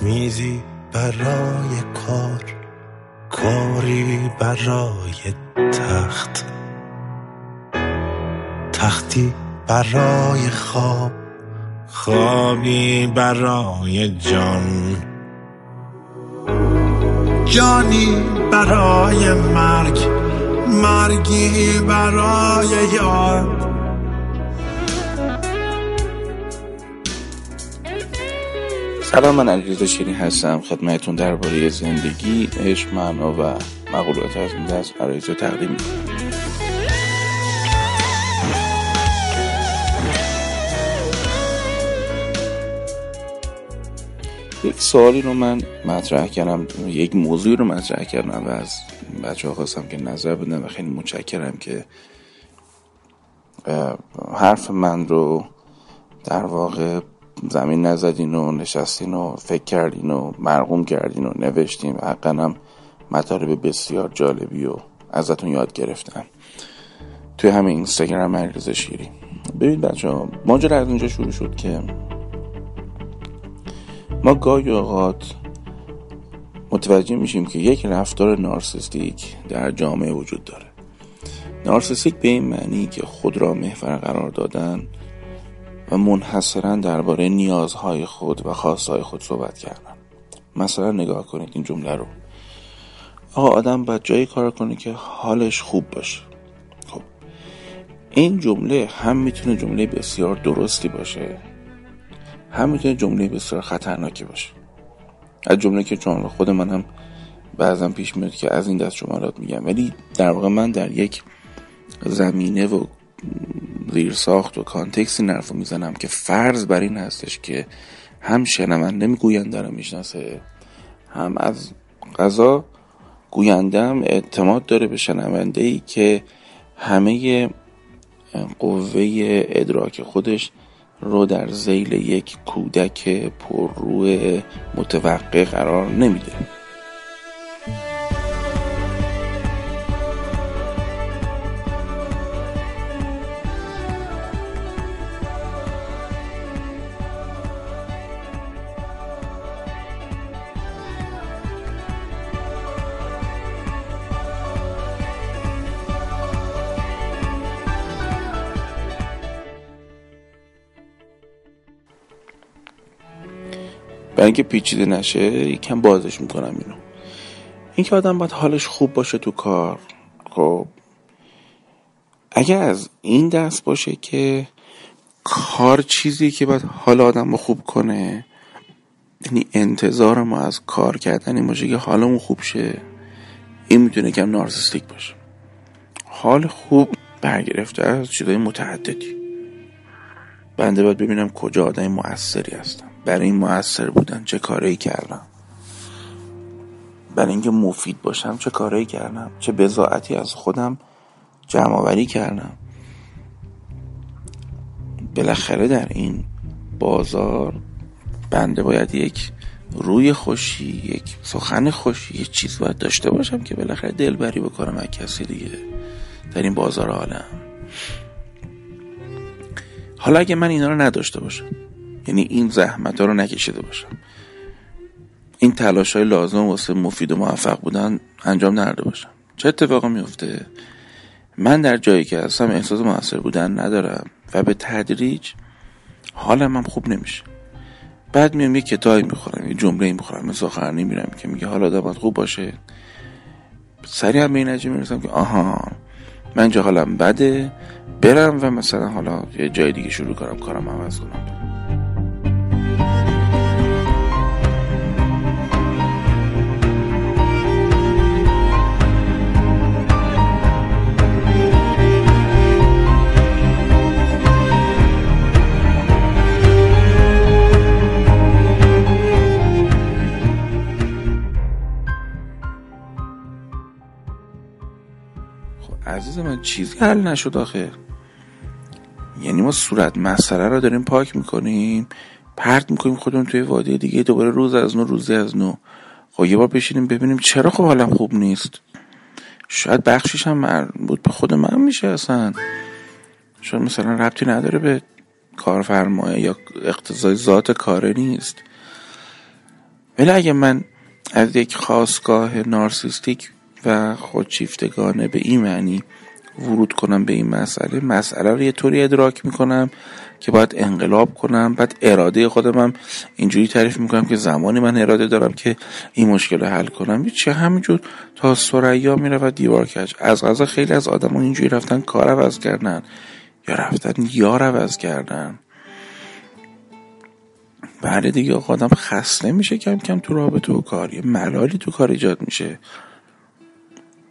میزی برای کار کاری برای تخت. تختی برای خواب خوابی برای جان. جانی برای مرگ مرگی برای یاد سلام من علیرضا شیرین هستم خدمتتون درباره زندگی عشق معنا و مقولات از این دست عرایز رو تقدیم می‌کنم. یک سوالی رو من مطرح کردم یک موضوعی رو مطرح کردم و از بچه ها خواستم که نظر بدم و خیلی متشکرم که حرف من رو در واقع زمین نزدین و نشستین و فکر کردین و مرغوم کردین و نوشتین حقا هم مطالب بسیار جالبی و ازتون یاد گرفتم. توی همین اینستاگرام علیرضا شیری. ببین بچه ها ماجرا از اینجا شروع شد که ما گاهی اوقات متوجه میشیم که یک رفتار نارسیستیک در جامعه وجود داره. نارسیستیک به این معنی که خود را محور قرار دادن و منحصرا درباره نیازهای خود و خواستهای خود صحبت کردن مثلا نگاه کنید این جمله رو. آقا آدم باید جایی کار کنه که حالش خوب باشه. خب این جمله هم می‌تونه جمله بسیار درستی باشه هم می‌تونه جمله بسیار خطرناکی باشه. از جمله که چون خود من هم بعضا پیش میاد که از این دست جملات میگم. ولی در واقع من در یک زمینه و زیر ساخت و کانتکس این حرف می‌زنم که فرض بر این هستش که هم شنونده میگوینده رو می‌شناسه هم از قضا گوینده هم اعتماد داره به شنونده ای که همه قوه ادراک خودش رو در زیل یک کودک پررو متوقع قرار نمیده. برای اینکه پیچیده نشه یکم بازش می‌کنم اینو. اینکه آدم باید حالش خوب باشه تو کار خب. اگر از این دست باشه که کار چیزی که باید حال آدم رو خوب کنه یعنی انتظار ما از کار کردن این باشه که حالمون خوب شه این می‌تونه کم نارسیستیک باشه. حال خوب برگرفته از چیزای متعددی. بنده باید ببینم کجا آدم موثری هستم. برای این موثر بودن چه کاری کردم. برای اینکه مفید باشم چه کاری کردم. چه بزاعتی از خودم جمع آوری کردم. بالاخره در این بازار بنده باید یک روی خوشی یک سخن خوشی یک چیز باید داشته باشم که بالاخره دلبری بکنم از کسی دیگه در این بازار عالم. حالا اگه من اینا رو نداشته باشم. یعنی این زحمت ها رو نکشیده باشم. این تلاش های لازم واسه مفید و موفق بودن انجام نرده باشم. چه اتفاقی میفته من در جایی که هستم احساس موثر بودن ندارم و به تدریج حالم هم خوب نمیشه. بعد میام یه کتابی می‌خورم یه جمله می‌خورم مثل سخنرانی میرم که میگه حالا آدم خوب باشه. سریع به این می‌رسم که آها من جا حالم بده برم و مثلا حالا یه جای دیگه شروع کنم کارم عوض کنم. عزیز من چیزی حل نشد آخه. یعنی ما صورت مسئله رو داریم پاک می‌کنیم. پرت می‌کنیم خودمون توی وادی دیگه دوباره روز از نو روزی از نو. خب یه بار بشینیم ببینیم چرا خب حالم خوب نیست. شاید بخشش هم مربوط به خود من میشه اصلا. شاید مثلا ربطی نداره به کارفرمایه یا اقتضای ذات کاره نیست. ولی اگه من از یک خواستگاه نارسیستیک و خودشیفتگانه به این معنی ورود کنم به این مسئله مسئله رو یه طوری ادراک می‌کنم که باید انقلاب کنم. بعد اراده خودم هم اینجوری تعریف می‌کنم که زمانی من اراده دارم که این مشکل رو حل کنم. چه همینجور تا سریا میره و دیوار کش از غذا خیلی از آدم اینجوری رفتن کار عوض کردن یا رفتن یار عوض کردن. بعد دیگه آدم خسته میشه کم کم تو رابطه و کار. یه ملالی تو کار ایجاد میشه.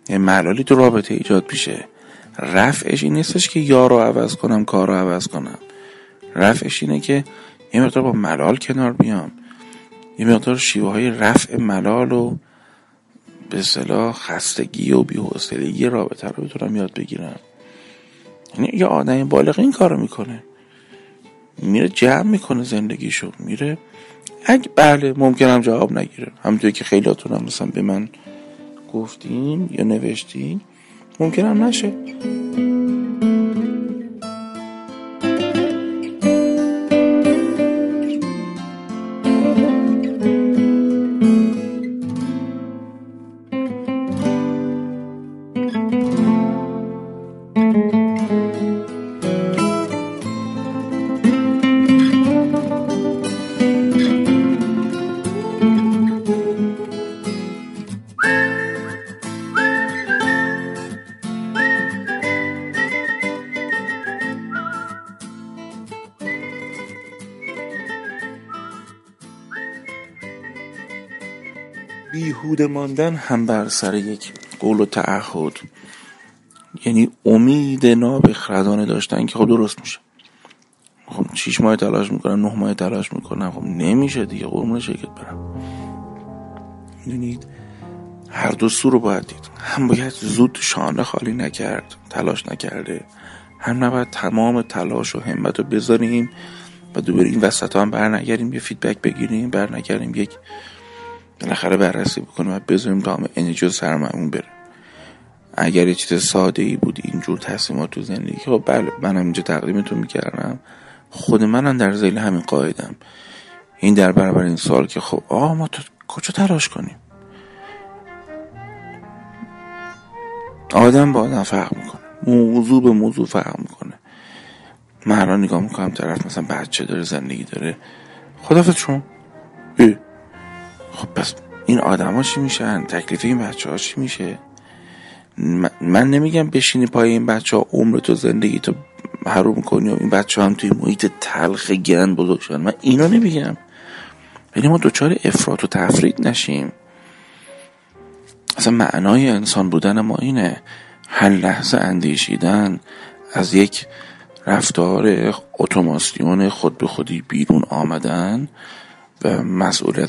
یه ملالی تو رابطه ایجاد میشه. رفعش این نیستش که یار رو عوض کنم کار رو عوض کنم. رفعش اینه که یه مقدار با ملال کنار بیام. یه مقدار شیوه های رفع ملال و به صلاح خستگی و بیحوصلگی رابطه رو بتونم یاد بگیرم. یعنی یه آدم بالغ این کارو می‌کنه. میره جمع می‌کنه زندگیشو. میره. اگه بله ممکنم جواب نگیره. همونطوری که خیلیاتون هم مثلا به من گفتین یا نوشتین ممکنم نشه. بیهوده ماندن هم بر سر یک قول و تعهد. یعنی امید نابخردانه داشتن که خب درست میشه. خب شیش ماه تلاش می‌کنن نه ماه تلاش می‌کنن. خب نمیشه دیگه قرمون شرکت برم. می‌دونید؟ هر دو سو رو باید دید. هم باید زود شانه خالی نکرد تلاش نکرده. هم نباید تمام تلاش و همت رو بذاریم و دوباره این وسط هم برنگریم یه فیدبک بگیریم برنگریم یک بالاخره بررسی بکنیم و بذاریم تمام انرژی و سرممون بره. اگر یه چیز ساده ای بود اینجور تصمیمات تو زندگی خب بله منم اینجا تقدیمتون می‌کردم. خود منم در زیل همین قاعدم. این در برابر این سال که خب آه ما تو کجا تلاش کنیم؟ آدم با آدم فرق می‌کنه. موضوع به موضوع فرق می‌کنه. من الان نگاه می‌کنم طرف مثلا بچه داره زندگی داره. خدافت شما. خب پس این ها چی میشن؟ تکلیف این بچه ها چی میشه؟ من نمیگم بشینی پای این بچه ها عمر تو زندگی تو حروم کنی و این بچه ها هم توی محیط تلخ گن بزرگ شدن من اینو نمیگم. یعنی ما دوچار افراد و تفرید نشیم. اصلا معنای انسان بودن ما اینه. هر لحظه اندیشیدن از یک رفتار اتوماسیون خود به خودی بیرون آمدن و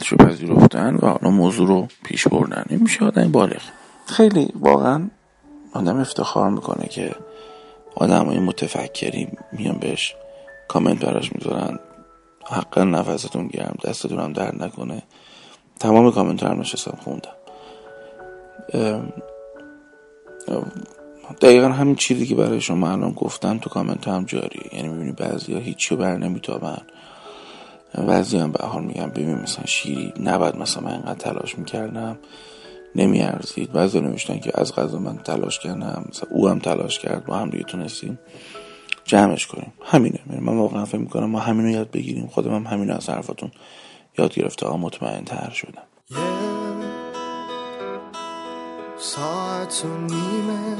رو پذیرفتن و حالا موضوع رو پیش بردن. این میشه آدم بالغ. خیلی واقعا آدم افتخار می‌کنه که آدم های متفکری میان بهش کامنت براش می‌ذارن. حقا نفستون گرم دستتون هم درد نکنه. تمام کامنت هم نشستم خوندم. دقیقا همین چیزی که برای شما الان گفتم تو کامنت هم جاریه یعنی می‌بینی بعضی ها هیچی بر نمیتابن. بعضی هم به حال میگم ببین مثلا شیری نباید مثلا من اینقدر تلاش می‌کردم نمیارزید. بعضی نوشتن که از غذا من تلاش کردم مثلا او هم تلاش کرد با هم دیگه تونستیم جمعش کنیم. همینه. من واقعا فکر می‌کنم ما همینو یاد بگیریم. خودم هم همینو از حرفاتون یاد گرفته. ها مطمئن تر شدم ساعت و نیمه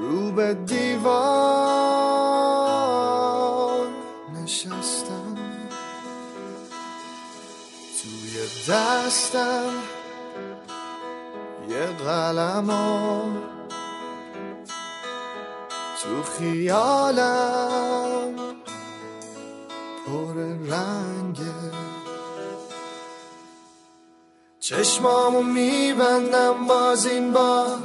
رو به دیوار دستم یه قلم تو خیالم پر رنگه چشمامو میبندم باز این بار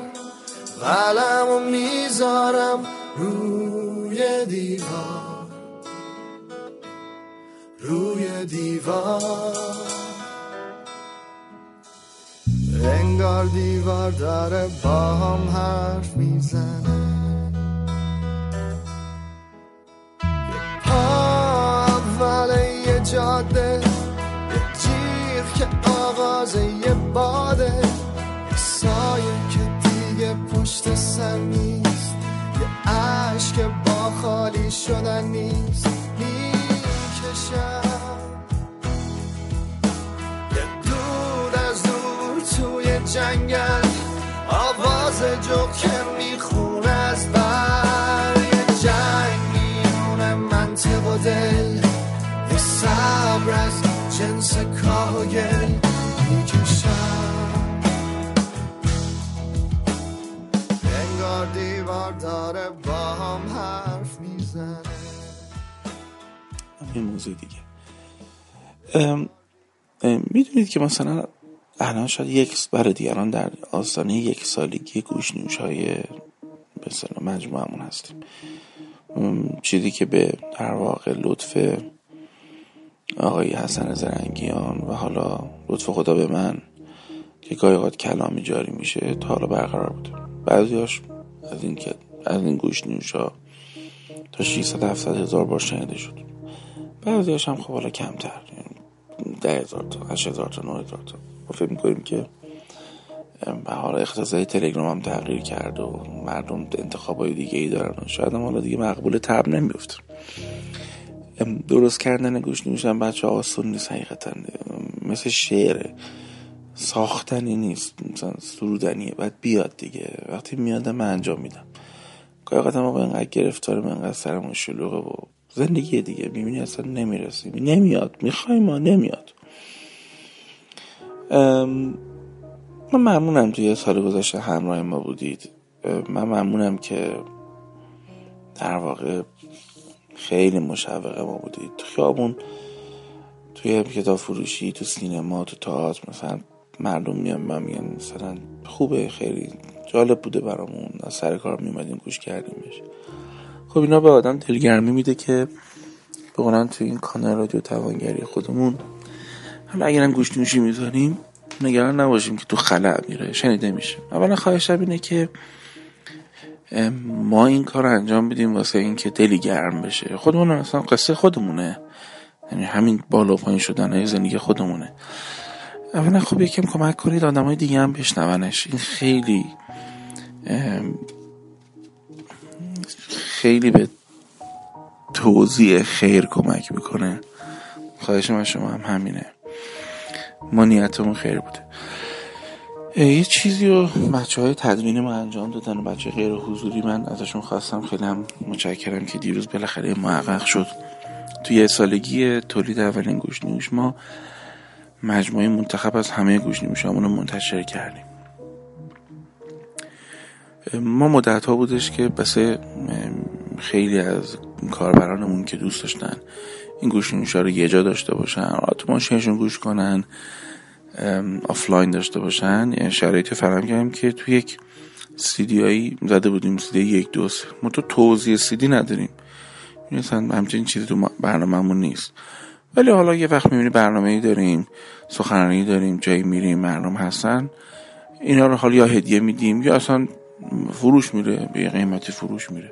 قلمو می‌ذارم روی دیوار. روی دیوار. انگار دیوار داره با هم حرف می‌زنه. اول یه جاده اندازه یه باده یه سایه که دیگه پشت سر نیست یه عشق با خالی شدن نیست می‌کشم جنگل آواز جو که می‌خونه از بر. یه جنگ میونه منطق و دل یه صبر از جنس کاهگل می‌کشم. انگار دیوار داره با هم حرف می‌زنه. این موضوع دیگه. می‌دونید که مثلا الان شاید یک برای دیگران در آستانه یک سالگی گوش های به اصطلاح مجموعمون هستیم. چیزی که به در واقع لطف آقای حسن زرنگیان و حالا لطف خدا به من که گاهی اوقات کلامی جاری میشه تا حالا برقرار بوده. بعضیاش از این که از این گوش نیوش ها تا 600 700 هزار بار شنیده شد. بعضیاش هم خب حالا کمتر یعنی ده هزار تا هشت هزار تا نه هزار تا. ما فکر می‌کنیم که به حال اختصاصی تلگرام هم تغییر کرد و مردم انتخاب های دیگه ای دارن و شاید هم حالا دیگه مقبول تب نمیفته درست کردن گوش نمیشن بچه آسون نیست حقیقتا. مثل شعره. ساختنی نیست. مثلا سرودنیه. باید بیاد دیگه. وقتی میادم من انجام میدم. گاهی ما با اینقدر گرفتاریم اینقدر سرمون شلوغه و زندگی دیگه. می‌بینی اصلا نمی‌رسیم. نمیاد. می‌خوایم ما نمیاد. من ممنونم توی سال گذشته همراه ما بودید. من ممنونم که در واقع خیلی مشوق ما بودید. تو خیابون توی کتاب فروشی تو سینما تو تئاتر مثلا مردم میان من میگن مثلا خوبه خیلی جالب بوده برامون. از سر کار میومدیم گوش کردیمش. خب اینا به آدم دلگرمی میده که به قولن توی این کانال رادیو توانگری خودمون. حالا اگرم گوش نوشی می‌ذاریم نگران نباشیم که تو خلع میره شنیده میشه. اولا خواهشم اینه که ما این کار رو انجام بدیم واسه اینکه دلی گرم بشه. خودمون اصلا قصه خودمونه. یعنی همین بالا پایین شدن های زندگی خودمونه. اولا خب یکم کمک کنید آدم های دیگه هم بشنونش. این خیلی خیلی به توضیح خیر کمک می‌کنه. خواهش من شما هم همینه. ما نیتمون خیر بوده. یه چیزی رو بچه های تدوین ما انجام دادن و بچه غیر حضوری من ازشون خواستم خیلی هم متشکرم که دیروز بالاخره محقق شد. توی سالگی تولید اولین گوش نیوش ما مجموعه منتخب از همه گوش نیوش رو منتشر کردیم. ما مدت ها بودش که واسه خیلی از کاربرانمون که دوست داشتن این گوش نیوش رو یه جا داشته باشن تو ماشینشون گوش کنن آفلاین داشته باشن. یعنی شرایطی فراهم کردیم که تو یک سیدیایی زده بودیم سیدی یک دو سه. ما تو توزیع سیدی نداریم. یعنی اصلا همچین چیزی تو برنامهمون نیست. ولی حالا یه وقت می‌بینی برنامه ای داریم سخنرانی داریم جایی میریم مردم هستن. اینا رو حالا یا هدیه میدیم یا اصلا فروش میره به قیمتی فروش میره.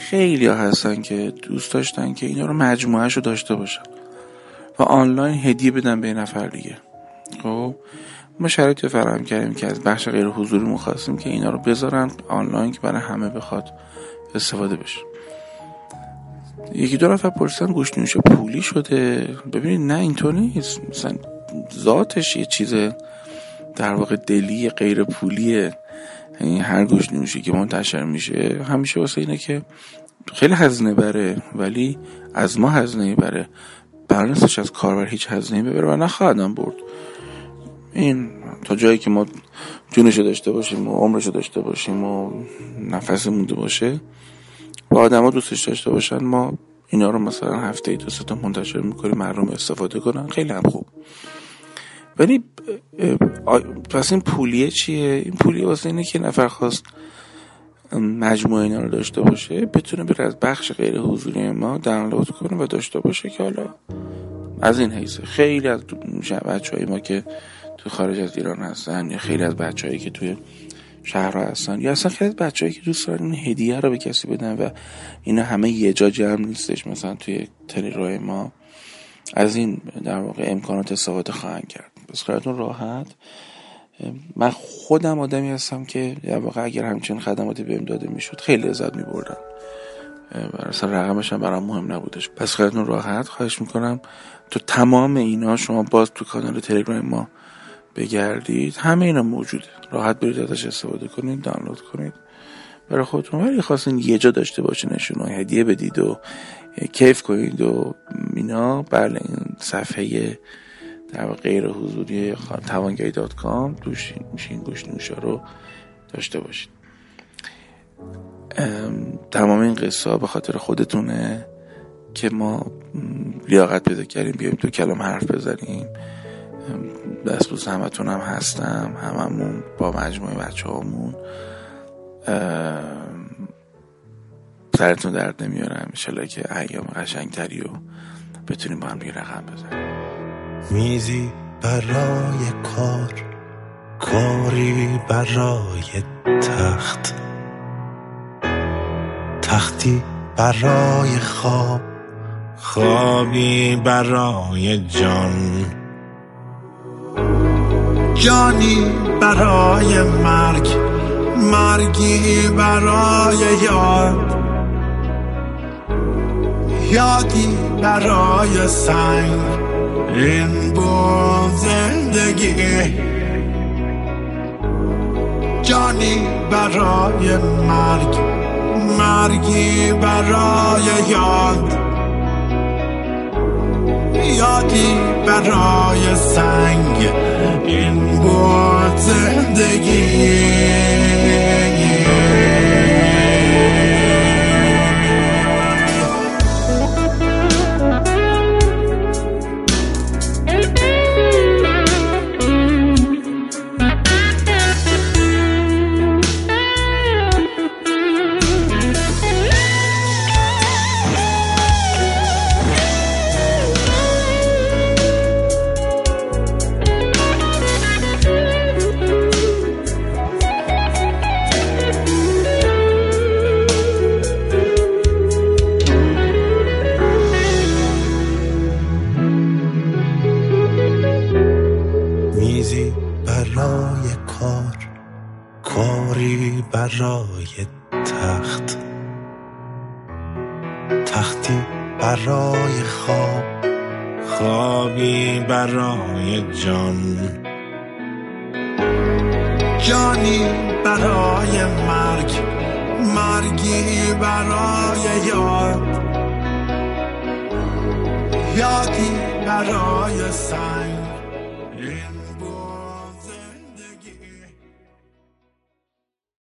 خیلی ها هستن که دوست داشتن که اینا رو مجموعه رو داشته باشن و آنلاین هدیه بدن به نفر دیگه. خب؟ ما شرایطی فراهم کردیم که از بخش غیر حضوری خواستیم که اینا رو بذارن آنلاین که برای همه بخواد استفاده بشه. یکی دو نفر پرسیدن گوش نیوش پولی شده. ببینید نه اینطور نیست. مثلا ذاتش یه چیز در واقع دلی غیر پولیه. هر گوش نیوشی که منتشر میشه همیشه واسه اینه که خیلی هزینه بره ولی از ما هزینه بره. برای نیستش از کاربر هیچ هزینه ببره و نخواهدم برد. این تا جایی که ما جونشو داشته باشیم و عمرشو داشته باشیم و نفس مونده باشه و آدما دوستش داشته باشن ما اینا رو مثلا هفته ای دو تا منتشر می‌کنیم مردم استفاده کنن خیلی هم خوب. ولی پس این پولیه چیه؟ این پولیه واسه اینه که نفر خواست مجموعه اینا رو داشته باشه بتونه بره از بخش غیر حضوری ما دانلود کنه و داشته باشه که حالا از این حیثه خیلی از بچه های ما که تو خارج از ایران هستن یا خیلی از بچه هایی که توی شهرها هستن یا اصلا خیلی از بچه هایی که دوست دارن این هدیه رو به کسی بدن و اینا همه یه جا جمع نیستش. مثلا توی تلگرام ما از این در واقع امکانات استفاده خواهند کرد. بس خیالتون راحت؟ من خودم آدمی هستم که یا واقع اگر همچین خدماتی بهم داده می‌شد خیلی لذت میبردم. اصلا رقمش هم برام مهم نبودش. پس خیلیتون راحت؟ خواهش می‌کنم. تو تمام اینا شما باز تو کانال تلگرام ما بگردید. همه اینا موجوده. راحت برید ازش استفاده کنید دانلود کنید. برای خودتون. ولی خواستین یه جا داشته باشینشون و هدیه بدید و کیف کنید و اینا. بله این صفحه در غیر حضوری توانگری دات کام توش میشین گوش نوشا رو داشته باشید. تمام این قصه به خاطر خودتونه که ما لیاقت پیدا کردیم بیایم تو کلام حرف بزنیم. دست بوز همتون هم هستم هممون با مجموعه بچه هامون سرتون درد نمیارم انشالله که ایام قشنگتری و بتونیم با هم رقم بزنیم. میزی برای کار کاری برای تخت. تختی برای خواب خوابی برای جان. جانی برای مرگ مرگی برای یاد. یادی برای سنگ این بود زندگی جانی برای مرگ مرگی برای یاد. یادی برای سنگ این بود زندگی. برای تخت. تختی برای خواب خوابی برای جان. جانی برای مرگ مرگی برای یاد. یادی برای سنگ.